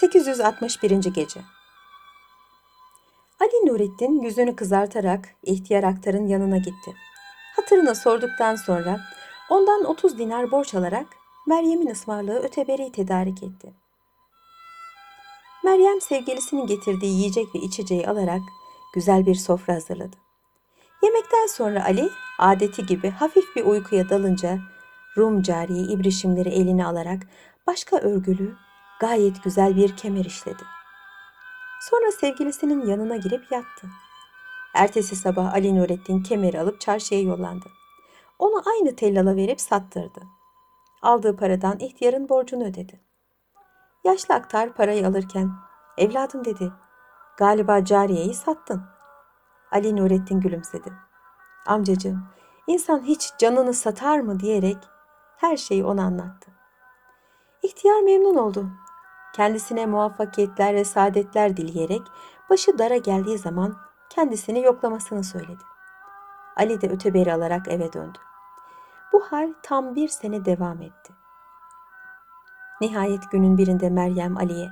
861. Gece Ali Nurettin yüzünü kızartarak ihtiyar aktarın yanına gitti. Hatırını sorduktan sonra ondan 30 dinar borç alarak Meryem'in ısmarlığı öteberi tedarik etti. Meryem sevgilisinin getirdiği yiyecek ve içeceği alarak güzel bir sofra hazırladı. Yemekten sonra Ali adeti gibi hafif bir uykuya dalınca Rum cariye ibrişimleri eline alarak başka örgülü gayet güzel bir kemer işledi. Sonra sevgilisinin yanına girip yattı. Ertesi sabah Ali Nurettin kemeri alıp çarşıya yollandı. Onu aynı tellala verip sattırdı. Aldığı paradan ihtiyarın borcunu ödedi. Yaşlı aktar parayı alırken, evladım dedi, galiba cariyeyi sattın. Ali Nurettin gülümsedi. Amcacığım, insan hiç canını satar mı diyerek her şeyi ona anlattı. İhtiyar memnun oldu. Kendisine muvaffakiyetler ve saadetler dileyerek başı dara geldiği zaman kendisini yoklamasını söyledi. Ali de öteberi alarak eve döndü. Bu hal tam bir sene devam etti. Nihayet günün birinde Meryem Ali'ye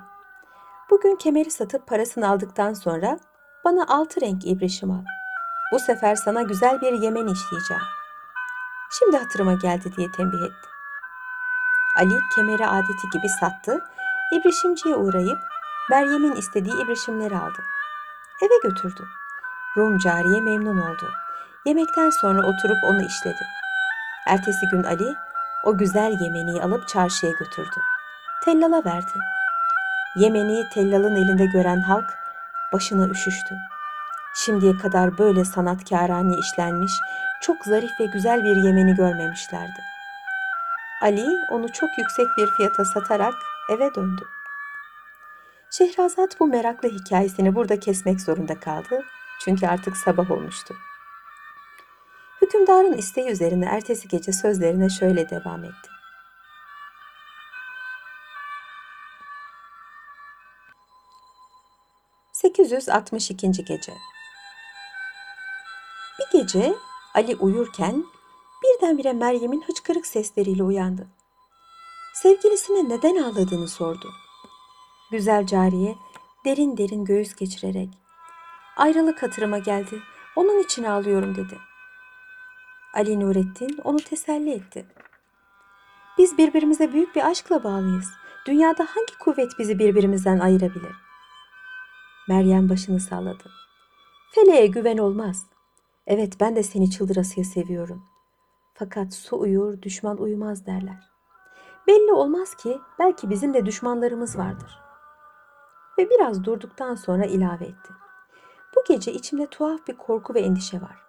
Bugün kemeri satıp parasını aldıktan sonra bana altı renk ibrişim al. Bu sefer sana güzel bir yemen işleyeceğim. Şimdi hatırıma geldi diye tembih etti. Ali kemeri adeti gibi sattı, ibrişimciye uğrayıp Meryem'in istediği ibrişimleri aldı. Eve götürdü. Rum cariye memnun oldu. Yemekten sonra oturup onu işledi. Ertesi gün Ali o güzel yemeniyi alıp çarşıya götürdü. Tellala verdi. Yemeniyi tellalın elinde gören halk başına üşüştü. Şimdiye kadar böyle sanatkârane işlenmiş, çok zarif ve güzel bir yemeni görmemişlerdi. Ali onu çok yüksek bir fiyata satarak eve döndü. Şehrazat bu meraklı hikayesini burada kesmek zorunda kaldı. Çünkü artık sabah olmuştu. Hükümdarın isteği üzerine ertesi gece sözlerine şöyle devam etti. ...862. Gece Bir gece Ali uyurken birdenbire Meryem'in hıçkırık sesleriyle uyandı. Sevgilisine neden ağladığını sordu. Güzel cariye derin derin göğüs geçirerek ayrılık hatırıma geldi. Onun için ağlıyorum dedi. Ali Nurettin onu teselli etti. Biz birbirimize büyük bir aşkla bağlıyız. Dünyada hangi kuvvet bizi birbirimizden ayırabilir? Meryem başını salladı. Feleğe güven olmaz. Evet ben de seni çıldırasıya seviyorum. Fakat su uyur, düşman uyumaz derler. Belli olmaz ki belki bizim de düşmanlarımız vardır. Ve biraz durduktan sonra ilave etti. Bu gece içimde tuhaf bir korku ve endişe var.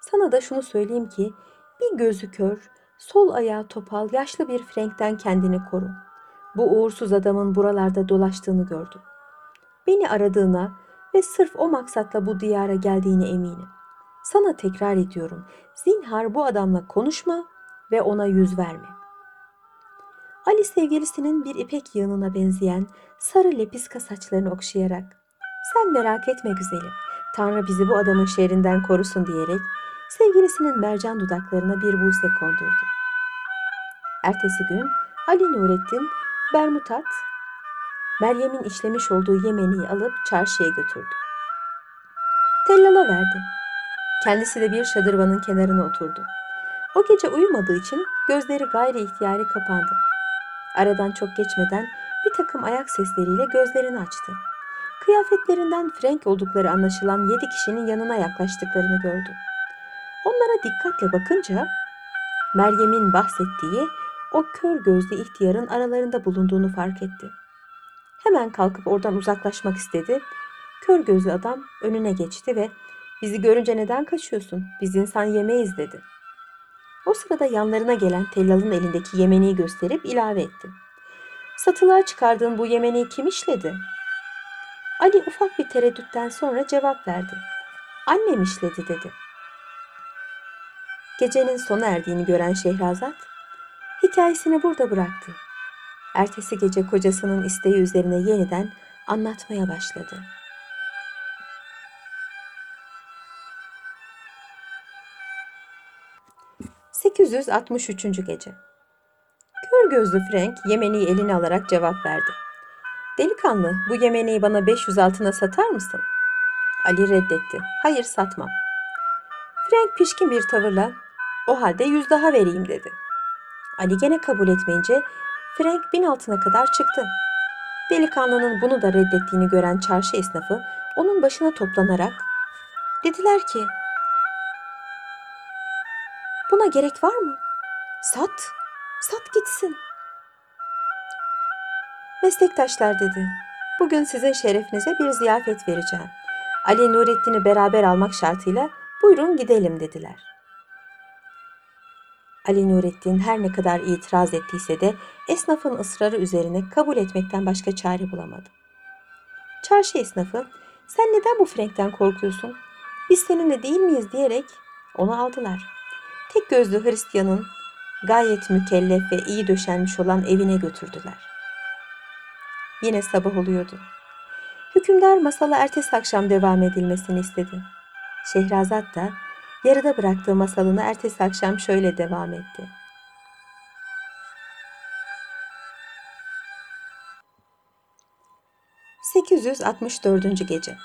Sana da şunu söyleyeyim ki bir gözü kör, sol ayağı topal, yaşlı bir Frank'ten kendini koru. Bu uğursuz adamın buralarda dolaştığını gördüm. Beni aradığına ve sırf o maksatla bu diyara geldiğine eminim. Sana tekrar ediyorum. Zinhar bu adamla konuşma ve ona yüz verme. Ali sevgilisinin bir ipek yığınına benzeyen sarı lepiska saçlarını okşayarak sen merak etme güzelim. Tanrı bizi bu adamın şerrinden korusun diyerek sevgilisinin mercan dudaklarına bir buse kondurdu. Ertesi gün Ali Nurettin Bermutat Meryem'in işlemiş olduğu yemeniyi alıp çarşıya götürdü. Tellala verdi. Kendisi de bir şadırvanın kenarına oturdu. O gece uyumadığı için gözleri gayri ihtiyari kapandı. Aradan çok geçmeden bir takım ayak sesleriyle gözlerini açtı. Kıyafetlerinden Frank oldukları anlaşılan yedi kişinin yanına yaklaştıklarını gördü. Onlara dikkatle bakınca Meryem'in bahsettiği o kör gözlü ihtiyarın aralarında bulunduğunu fark etti. Hemen kalkıp oradan uzaklaşmak istedi. Kör gözlü adam önüne geçti ve bizi görünce neden kaçıyorsun? Biz insan yemeyiz dedi. O sırada yanlarına gelen tellalın elindeki yemeniyi gösterip ilave etti. Satılığa çıkardığın bu yemeniyi kim işledi? Ali ufak bir tereddütten sonra cevap verdi. Annem işledi dedi. Gecenin sona erdiğini gören Şehrazat hikayesini burada bıraktı. Ertesi gece kocasının isteği üzerine yeniden anlatmaya başladı. ...863. Gece Kör gözlü Frank Yemeni eline alarak cevap verdi. Delikanlı, bu yemeği bana 500 altına satar mısın? Ali reddetti. Hayır satmam. Frank pişkin bir tavırla o halde yüz daha vereyim dedi. Ali gene kabul etmeyince Frank bin altına kadar çıktı. Delikanlının bunu da reddettiğini gören çarşı esnafı onun başına toplanarak dediler ki Buna gerek var mı? Sat, sat gitsin. Meslektaşlar dedi. Bugün sizin şerefinize bir ziyafet vereceğim. Ali Nurettin'i beraber almak şartıyla buyurun gidelim dediler. Ali Nurettin her ne kadar itiraz ettiyse de esnafın ısrarı üzerine kabul etmekten başka çare bulamadı. Çarşı esnafı sen neden bu Frank'ten korkuyorsun? Biz seninle değil miyiz diyerek onu aldılar. Tek gözlü Hristiyanın gayet mükellef ve iyi döşenmiş olan evine götürdüler. Yine sabah oluyordu. Hükümdar masala ertesi akşam devam edilmesini istedi. Şehrazat da yarıda bıraktığı masalını ertesi akşam şöyle devam etti. ...864. Gece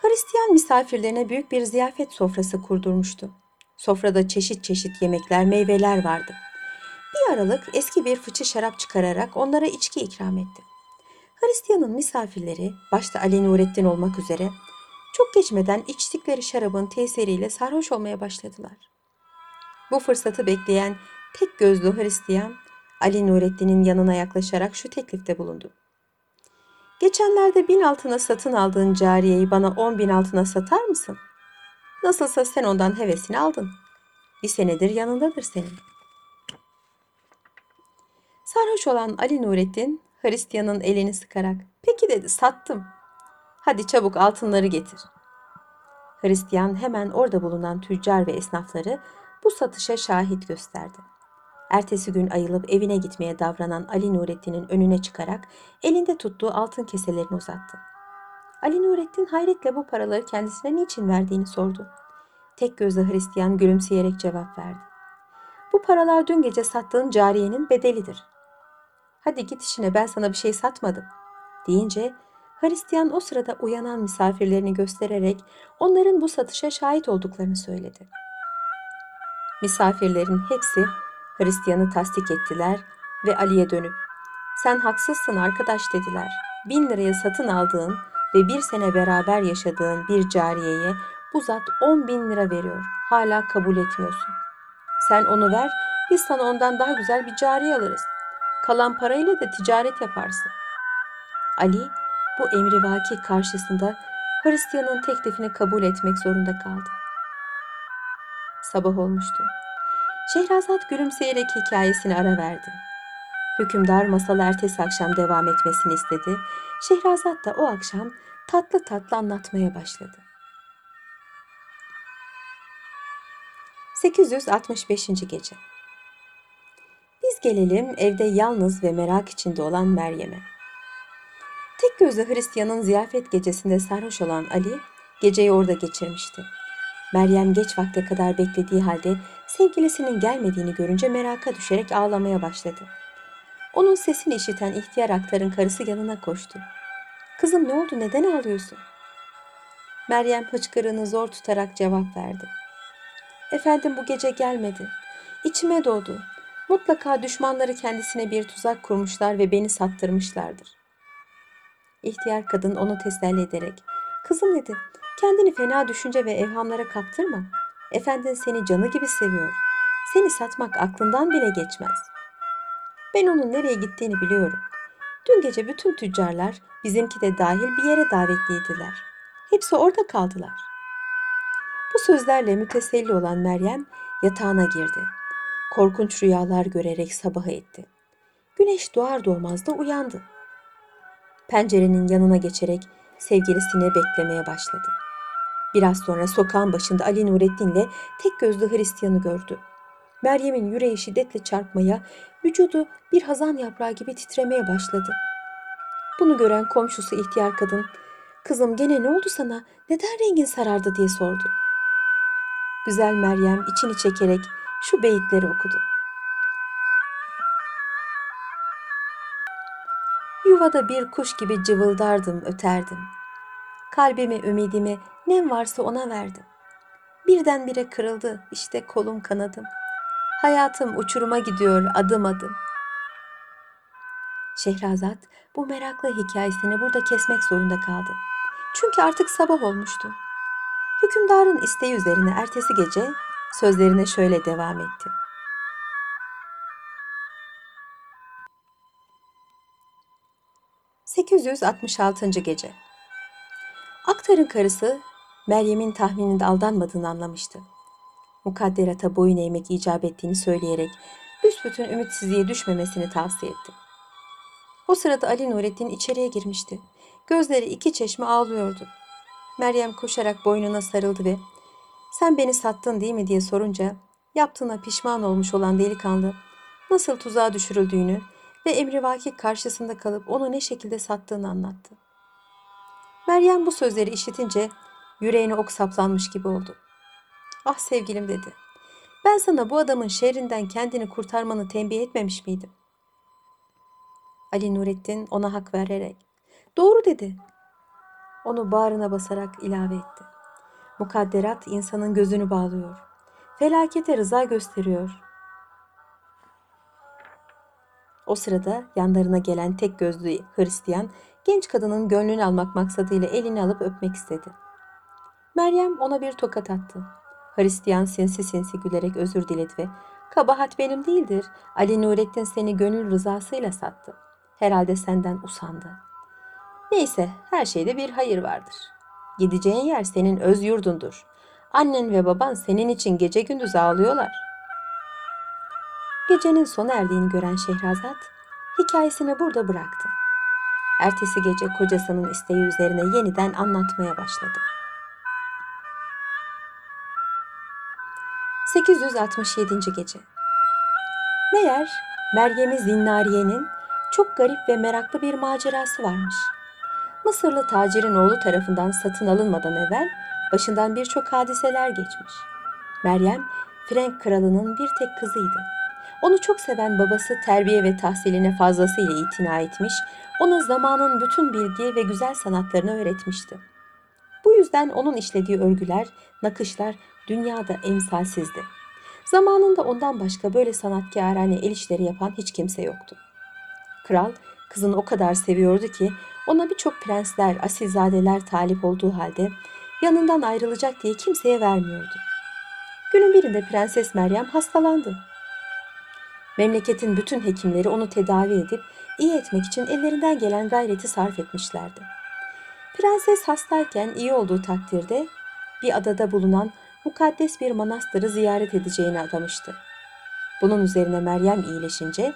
Hristiyan misafirlerine büyük bir ziyafet sofrası kurdurmuştu. Sofrada çeşit çeşit yemekler, meyveler vardı. Bir aralık eski bir fıçı şarap çıkararak onlara içki ikram etti. Hristiyanın misafirleri, başta Ali Nurettin olmak üzere, çok geçmeden içtikleri şarabın tesiriyle sarhoş olmaya başladılar. Bu fırsatı bekleyen tek gözlü Hristiyan, Ali Nurettin'in yanına yaklaşarak şu teklifte bulundu. Geçenlerde bin altına satın aldığın cariyeyi bana on bin altına satar mısın? Nasılsa sen ondan hevesini aldın. Bir senedir yanındadır senin. Sarhoş olan Ali Nurettin Hristiyan'ın elini sıkarak peki dedi sattım. Hadi çabuk altınları getir. Hristiyan hemen orada bulunan tüccar ve esnafları bu satışa şahit gösterdi. Ertesi gün ayılıp evine gitmeye davranan Ali Nurettin'in önüne çıkarak elinde tuttuğu altın keselerini uzattı. Ali Nurettin hayretle bu paraları kendisine niçin verdiğini sordu. Tek gözlü Hristiyan gülümseyerek cevap verdi. Bu paralar dün gece sattığın cariyenin bedelidir. Hadi git işine ben sana bir şey satmadım. Deyince Hristiyan o sırada uyanan misafirlerini göstererek onların bu satışa şahit olduklarını söyledi. Misafirlerin hepsi Hristiyan'ı tasdik ettiler ve Ali'ye dönüp sen haksızsın arkadaş dediler. Bin liraya satın aldığın ve bir sene beraber yaşadığın bir cariyeye bu zat on bin lira veriyor. Hala kabul etmiyorsun. Sen onu ver, biz sana ondan daha güzel bir cariye alırız. Kalan parayla da ticaret yaparsın. Ali bu emrivaki karşısında Hristiyanın teklifini kabul etmek zorunda kaldı. Sabah olmuştu. Şehrazat gülümseyerek hikayesini ara verdi. Hükümdar masal ertesi akşam devam etmesini istedi. Şehrazat da o akşam tatlı tatlı anlatmaya başladı. 865. Gece Biz gelelim evde yalnız ve merak içinde olan Meryem'e. Tek gözlü Hristiyanın ziyafet gecesinde sarhoş olan Ali, geceyi orada geçirmişti. Meryem geç vakte kadar beklediği halde sevgilisinin gelmediğini görünce meraka düşerek ağlamaya başladı. Onun sesini işiten ihtiyar aktarın karısı yanına koştu. Kızım ne oldu neden ağlıyorsun? Meryem hıçkırığını zor tutarak cevap verdi. Efendim bu gece gelmedi. İçime doğdu. Mutlaka düşmanları kendisine bir tuzak kurmuşlar ve beni sattırmışlardır. İhtiyar kadın onu teselli ederek, kızım dedi, kendini fena düşünce ve evhamlara kaptırma. Efendin seni canı gibi seviyor. Seni satmak aklından bile geçmez. Ben onun nereye gittiğini biliyorum. Dün gece bütün tüccarlar, bizimki de dahil bir yere davetliydiler. Hepsi orada kaldılar. Bu sözlerle müteselli olan Meryem yatağına girdi. Korkunç rüyalar görerek sabahı etti. Güneş doğar doğmaz da uyandı. Pencerenin yanına geçerek sevgilisini beklemeye başladı. Biraz sonra sokağın başında Ali Nurettin ile tek gözlü Hristiyanı gördü. Meryem'in yüreği şiddetle çarpmaya, vücudu bir hazan yaprağı gibi titremeye başladı. Bunu gören komşusu ihtiyar kadın, kızım gene ne oldu sana, neden rengin sarardı diye sordu. Güzel Meryem içini çekerek şu beyitleri okudu. Yuvada bir kuş gibi cıvıldardım, öterdim. Kalbimi, ümidimi, nem varsa ona verdim. Birdenbire kırıldı, işte kolum kanadım. Hayatım uçuruma gidiyor adım adım. Şehrazat bu meraklı hikayesini burada kesmek zorunda kaldı. Çünkü artık sabah olmuştu. Hükümdarın isteği üzerine ertesi gece sözlerine şöyle devam etti. ...866. Gece Aktar'ın karısı Meryem'in tahmininde aldanmadığını anlamıştı. Mukadderata boyun eğmek icap ettiğini söyleyerek büsbütün ümitsizliğe düşmemesini tavsiye etti. O sırada Ali Nurettin içeriye girmişti. Gözleri iki çeşme ağlıyordu. Meryem koşarak boynuna sarıldı ve sen beni sattın değil mi diye sorunca yaptığına pişman olmuş olan delikanlı nasıl tuzağa düşürüldüğünü ve emrivaki karşısında kalıp onu ne şekilde sattığını anlattı. Meryem bu sözleri işitince yüreğine ok saplanmış gibi oldu. Ah sevgilim dedi. Ben sana bu adamın şerrinden kendini kurtarmanı tembih etmemiş miydim? Ali Nurettin ona hak vererek doğru dedi. Onu bağrına basarak ilave etti. Mukadderat insanın gözünü bağlıyor. Felakete rıza gösteriyor. O sırada yanlarına gelen tek gözlü Hristiyan genç kadının gönlünü almak maksadıyla elini alıp öpmek istedi. Meryem ona bir tokat attı. Hristiyan sinsi sinsi gülerek özür diledi ve kabahat benim değildir. Ali Nurettin seni gönül rızasıyla sattı. Herhalde senden usandı. Neyse her şeyde bir hayır vardır. Gideceğin yer senin öz yurdundur. Annen ve baban senin için gece gündüz ağlıyorlar. Gecenin sona erdiğini gören Şehrazat hikayesini burada bıraktı. Ertesi gece kocasının isteği üzerine yeniden anlatmaya başladı. 867. Gece Meğer Meryem'i Zinnariye'nin çok garip ve meraklı bir macerası varmış. Mısırlı tacirin oğlu tarafından satın alınmadan evvel başından birçok hadiseler geçmiş. Meryem, Frank kralının bir tek kızıydı. Onu çok seven babası terbiye ve tahsiline fazlasıyla itina etmiş, ona zamanın bütün bilgi ve güzel sanatlarını öğretmişti. Bu yüzden onun işlediği örgüler, nakışlar dünyada emsalsizdi. Zamanında ondan başka böyle sanatkârane el işleri yapan hiç kimse yoktu. Kral kızını o kadar seviyordu ki ona birçok prensler, asilzadeler talip olduğu halde yanından ayrılacak diye kimseye vermiyordu. Günün birinde Prenses Meryem hastalandı. Memleketin bütün hekimleri onu tedavi edip iyi etmek için ellerinden gelen gayreti sarf etmişlerdi. Prenses hastayken iyi olduğu takdirde bir adada bulunan mukaddes bir manastırı ziyaret edeceğini adamıştı. Bunun üzerine Meryem iyileşince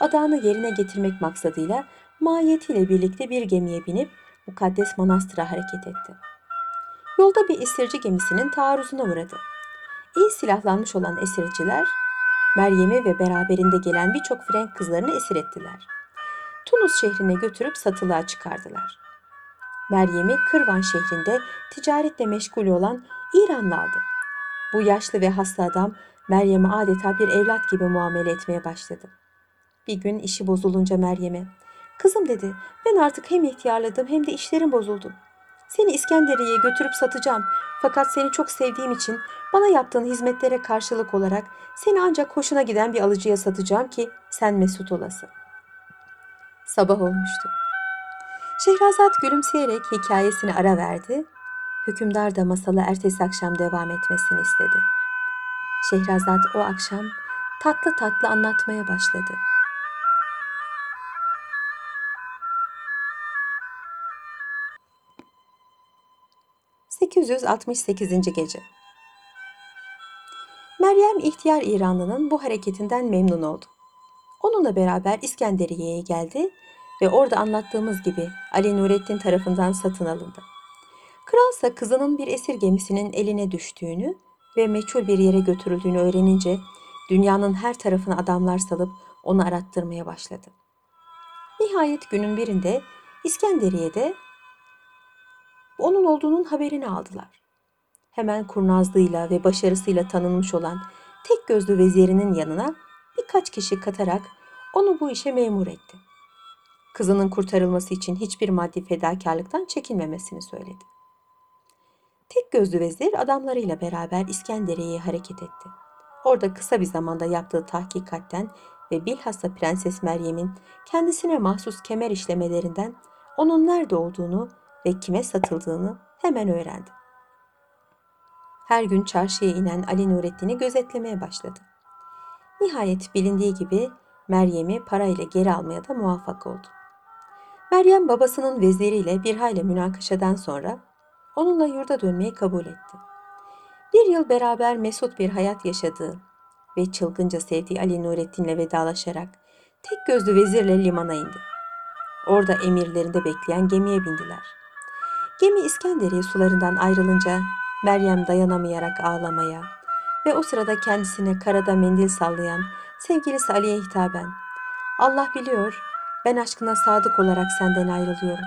adağını yerine getirmek maksadıyla mahiyetiyle birlikte bir gemiye binip mukaddes manastıra hareket etti. Yolda bir esirci gemisinin taarruzuna uğradı. İyi silahlanmış olan esirciler Meryem'i ve beraberinde gelen birçok Frank kızlarını esir ettiler. Tunus şehrine götürüp satılığa çıkardılar. Meryem'i Kırvan şehrinde ticaretle meşgul olan İranlı aldı. Bu yaşlı ve hasta adam Meryem'e adeta bir evlat gibi muamele etmeye başladı. Bir gün işi bozulunca Meryem'e, kızım dedi ben artık hem ihtiyarladım hem de işlerim bozuldu. Seni İskenderiye'ye götürüp satacağım fakat seni çok sevdiğim için bana yaptığın hizmetlere karşılık olarak seni ancak hoşuna giden bir alıcıya satacağım ki sen mesut olasın. Sabah olmuştu. Şehrazat gülümseyerek hikayesini ara verdi. Hükümdar da masalı ertesi akşam devam etmesini istedi. Şehrazat o akşam tatlı tatlı anlatmaya başladı. ...868. Gece Meryem ihtiyar İranlı'nın bu hareketinden memnun oldu. Onunla beraber İskenderiye'ye geldi ve orada anlattığımız gibi Ali Nurettin tarafından satın alındı. Kralsa kızının bir esir gemisinin eline düştüğünü ve meçhul bir yere götürüldüğünü öğrenince dünyanın her tarafına adamlar salıp onu arattırmaya başladı. Nihayet günün birinde İskenderiye'de onun olduğunun haberini aldılar. Hemen kurnazlığıyla ve başarısıyla tanınmış olan tek gözlü vezirinin yanına birkaç kişi katarak onu bu işe memur etti. Kızının kurtarılması için hiçbir maddi fedakarlıktan çekinmemesini söyledi. Tek gözlü vezir adamlarıyla beraber İskenderiye'ye hareket etti. Orada kısa bir zamanda yaptığı tahkikatten ve bilhassa Prenses Meryem'in kendisine mahsus kemer işlemelerinden onun nerede olduğunu ve kime satıldığını hemen öğrendi. Her gün çarşıya inen Ali Nurettin'i gözetlemeye başladı. Nihayet bilindiği gibi Meryem'i parayla geri almaya da muvaffak oldu. Meryem babasının veziriyle bir hayli münakaşadan sonra onunla yurda dönmeyi kabul etti. Bir yıl beraber mesut bir hayat yaşadığı ve çılgınca sevdiği Ali Nurettin'le vedalaşarak tek gözlü vezirle limana indi. Orada emirlerinde bekleyen gemiye bindiler. Gemi İskenderiye sularından ayrılınca Meryem dayanamayarak ağlamaya ve o sırada kendisine karada mendil sallayan sevgilisi Ali'ye hitaben Allah biliyor ben aşkına sadık olarak senden ayrılıyorum.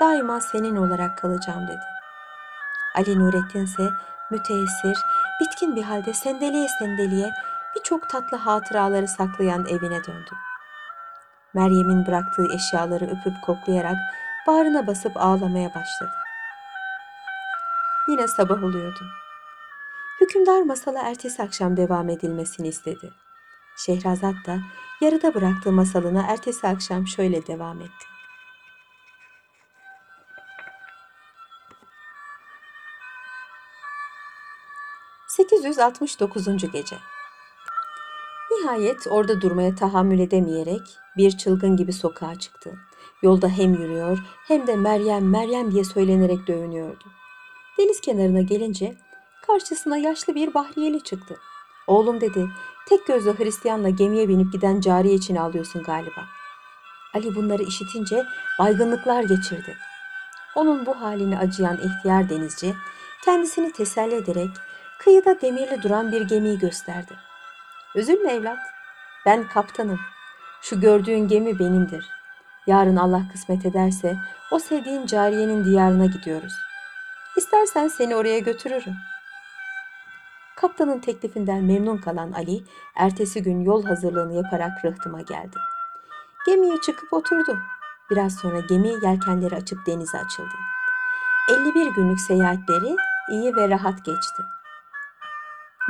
Daima senin olarak kalacağım dedi. Ali Nurettin ise müteessir, bitkin bir halde sendeliye sendeliye birçok tatlı hatıraları saklayan evine döndü. Meryem'in bıraktığı eşyaları öpüp koklayarak bağrına basıp ağlamaya başladı. Yine sabah oluyordu. Hükümdar masala ertesi akşam devam edilmesini istedi. Şehrazat da yarıda bıraktığı masalına ertesi akşam şöyle devam etti. ...869. Gece Nihayet orada durmaya tahammül edemeyerek bir çılgın gibi sokağa çıktı. Yolda hem yürüyor hem de Meryem Meryem diye söylenerek dövünüyordu. Deniz kenarına gelince karşısına yaşlı bir bahriyeli çıktı. Oğlum dedi, tek gözlü Hristiyanla gemiye binip giden cariye için ağlıyorsun galiba. Ali bunları işitince baygınlıklar geçirdi. Onun bu halini acıyan ihtiyar denizci kendisini teselli ederek kıyıda demirli duran bir gemiyi gösterdi. Üzülme evlat, ben kaptanım. Şu gördüğün gemi benimdir. Yarın Allah kısmet ederse o sevdiğin cariyenin diyarına gidiyoruz. İstersen seni oraya götürürüm. Kaptanın teklifinden memnun kalan Ali, ertesi gün yol hazırlığını yaparak rıhtıma geldi. Gemiye çıkıp oturdu. Biraz sonra gemi yelkenleri açıp denize açıldı. 51 günlük seyahatleri iyi ve rahat geçti.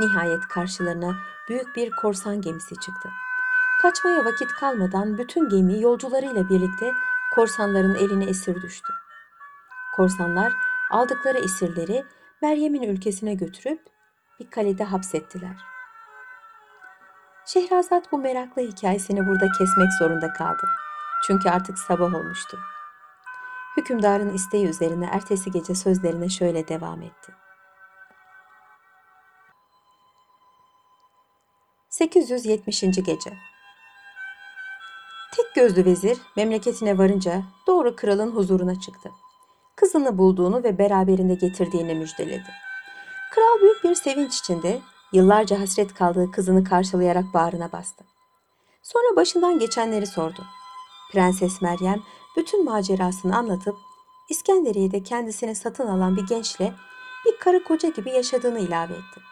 Nihayet karşılarına büyük bir korsan gemisi çıktı. Kaçmaya vakit kalmadan bütün gemi yolcularıyla birlikte korsanların eline esir düştü. Korsanlar aldıkları esirleri Meryem'in ülkesine götürüp bir kalede hapsettiler. Şehrazat bu meraklı hikayesini burada kesmek zorunda kaldı. Çünkü artık sabah olmuştu. Hükümdarın isteği üzerine ertesi gece sözlerine şöyle devam etti. 870. Gece Tek gözlü vezir memleketine varınca doğru kralın huzuruna çıktı. Kızını bulduğunu ve beraberinde getirdiğini müjdeledi. Kral büyük bir sevinç içinde yıllarca hasret kaldığı kızını karşılayarak bağrına bastı. Sonra başından geçenleri sordu. Prenses Meryem bütün macerasını anlatıp İskenderiye'de kendisini satın alan bir gençle bir karı koca gibi yaşadığını ilave etti.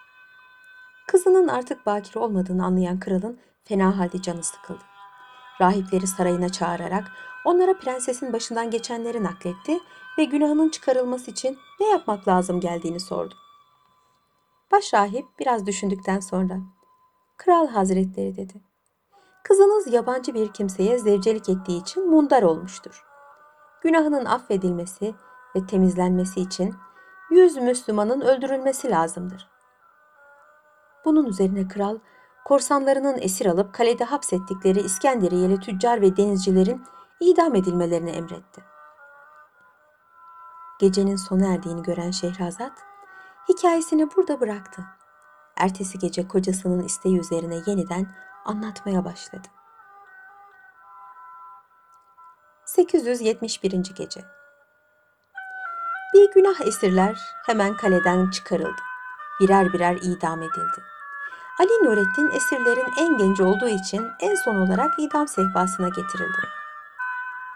Kızının artık bakir olmadığını anlayan kralın fena halde canı sıkıldı. Rahipleri sarayına çağırarak onlara prensesin başından geçenleri nakletti ve günahının çıkarılması için ne yapmak lazım geldiğini sordu. Başrahip biraz düşündükten sonra Kral Hazretleri dedi. Kızınız yabancı bir kimseye zevcelik ettiği için mundar olmuştur. Günahının affedilmesi ve temizlenmesi için yüz Müslümanın öldürülmesi lazımdır. Bunun üzerine kral korsanlarının esir alıp kalede hapsettikleri İskenderiyeli tüccar ve denizcilerin idam edilmelerini emretti. Gecenin sona erdiğini gören Şehrazat hikayesini burada bıraktı. Ertesi gece kocasının isteği üzerine yeniden anlatmaya başladı. 871. Gece Bir günah esirler hemen kaleden çıkarıldı. Birer birer idam edildi. Ali Nurettin esirlerin en genci olduğu için en son olarak idam sehpasına getirildi.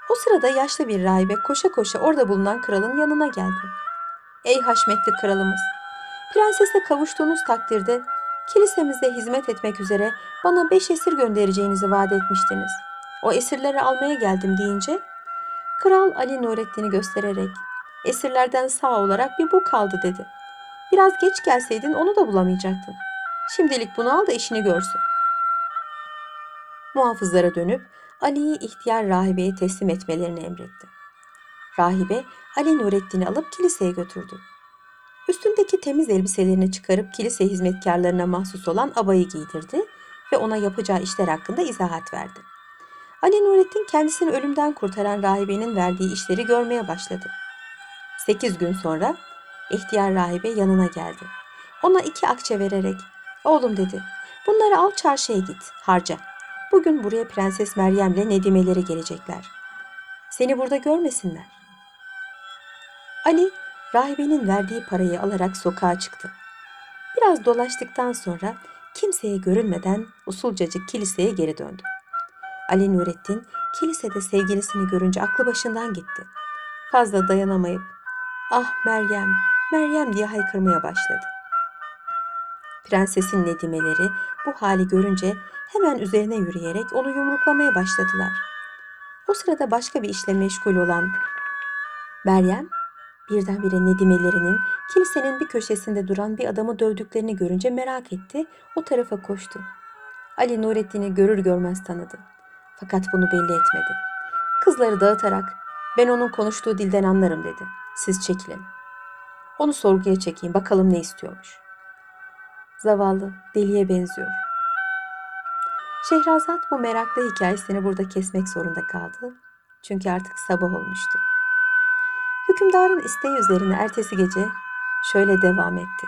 O sırada yaşlı bir rahibe koşa koşa orada bulunan kralın yanına geldi. Ey haşmetli kralımız! Prensese kavuştuğunuz takdirde kilisemize hizmet etmek üzere bana beş esir göndereceğinizi vaat etmiştiniz. O esirleri almaya geldim deyince Kral Ali Nurettin'i göstererek esirlerden sağ olarak bir bu kaldı dedi. Biraz geç gelseydin onu da bulamayacaktın. Şimdilik bunu al da işini görsün. Muhafızlara dönüp Ali'yi ihtiyar rahibeye teslim etmelerini emretti. Rahibe Ali Nurettin'i alıp kiliseye götürdü. Üstündeki temiz elbiselerini çıkarıp kilise hizmetkarlarına mahsus olan abayı giydirdi ve ona yapacağı işler hakkında izahat verdi. Ali Nurettin kendisini ölümden kurtaran rahibenin verdiği işleri görmeye başladı. Sekiz gün sonra ihtiyar rahibe yanına geldi. Ona iki akçe vererek, oğlum dedi, bunları al çarşıya git, harca. Bugün buraya Prenses Meryem'le Nedimeleri gelecekler. Seni burada görmesinler. Ali, rahibenin verdiği parayı alarak sokağa çıktı. Biraz dolaştıktan sonra kimseye görünmeden usulcacık kiliseye geri döndü. Ali Nurettin kilisede sevgilisini görünce aklı başından gitti. Fazla dayanamayıp ah Meryem, Meryem diye haykırmaya başladı. Prensesin nedimeleri bu hali görünce hemen üzerine yürüyerek onu yumruklamaya başladılar. O sırada başka bir işle meşgul olan Meryem birdenbire nedimelerinin kilisenin bir köşesinde duran bir adamı dövdüklerini görünce merak etti, o tarafa koştu. Ali Nurettin'i görür görmez tanıdı. Fakat bunu belli etmedi. Kızları dağıtarak ben onun konuştuğu dilden anlarım dedi. Siz çekilin. Onu sorguya çekeyim bakalım ne istiyormuş. Zavallı deliye benziyor. Şehrazat bu meraklı hikayesini burada kesmek zorunda kaldı. Çünkü artık sabah olmuştu. Hükümdarın isteği üzerine ertesi gece şöyle devam etti.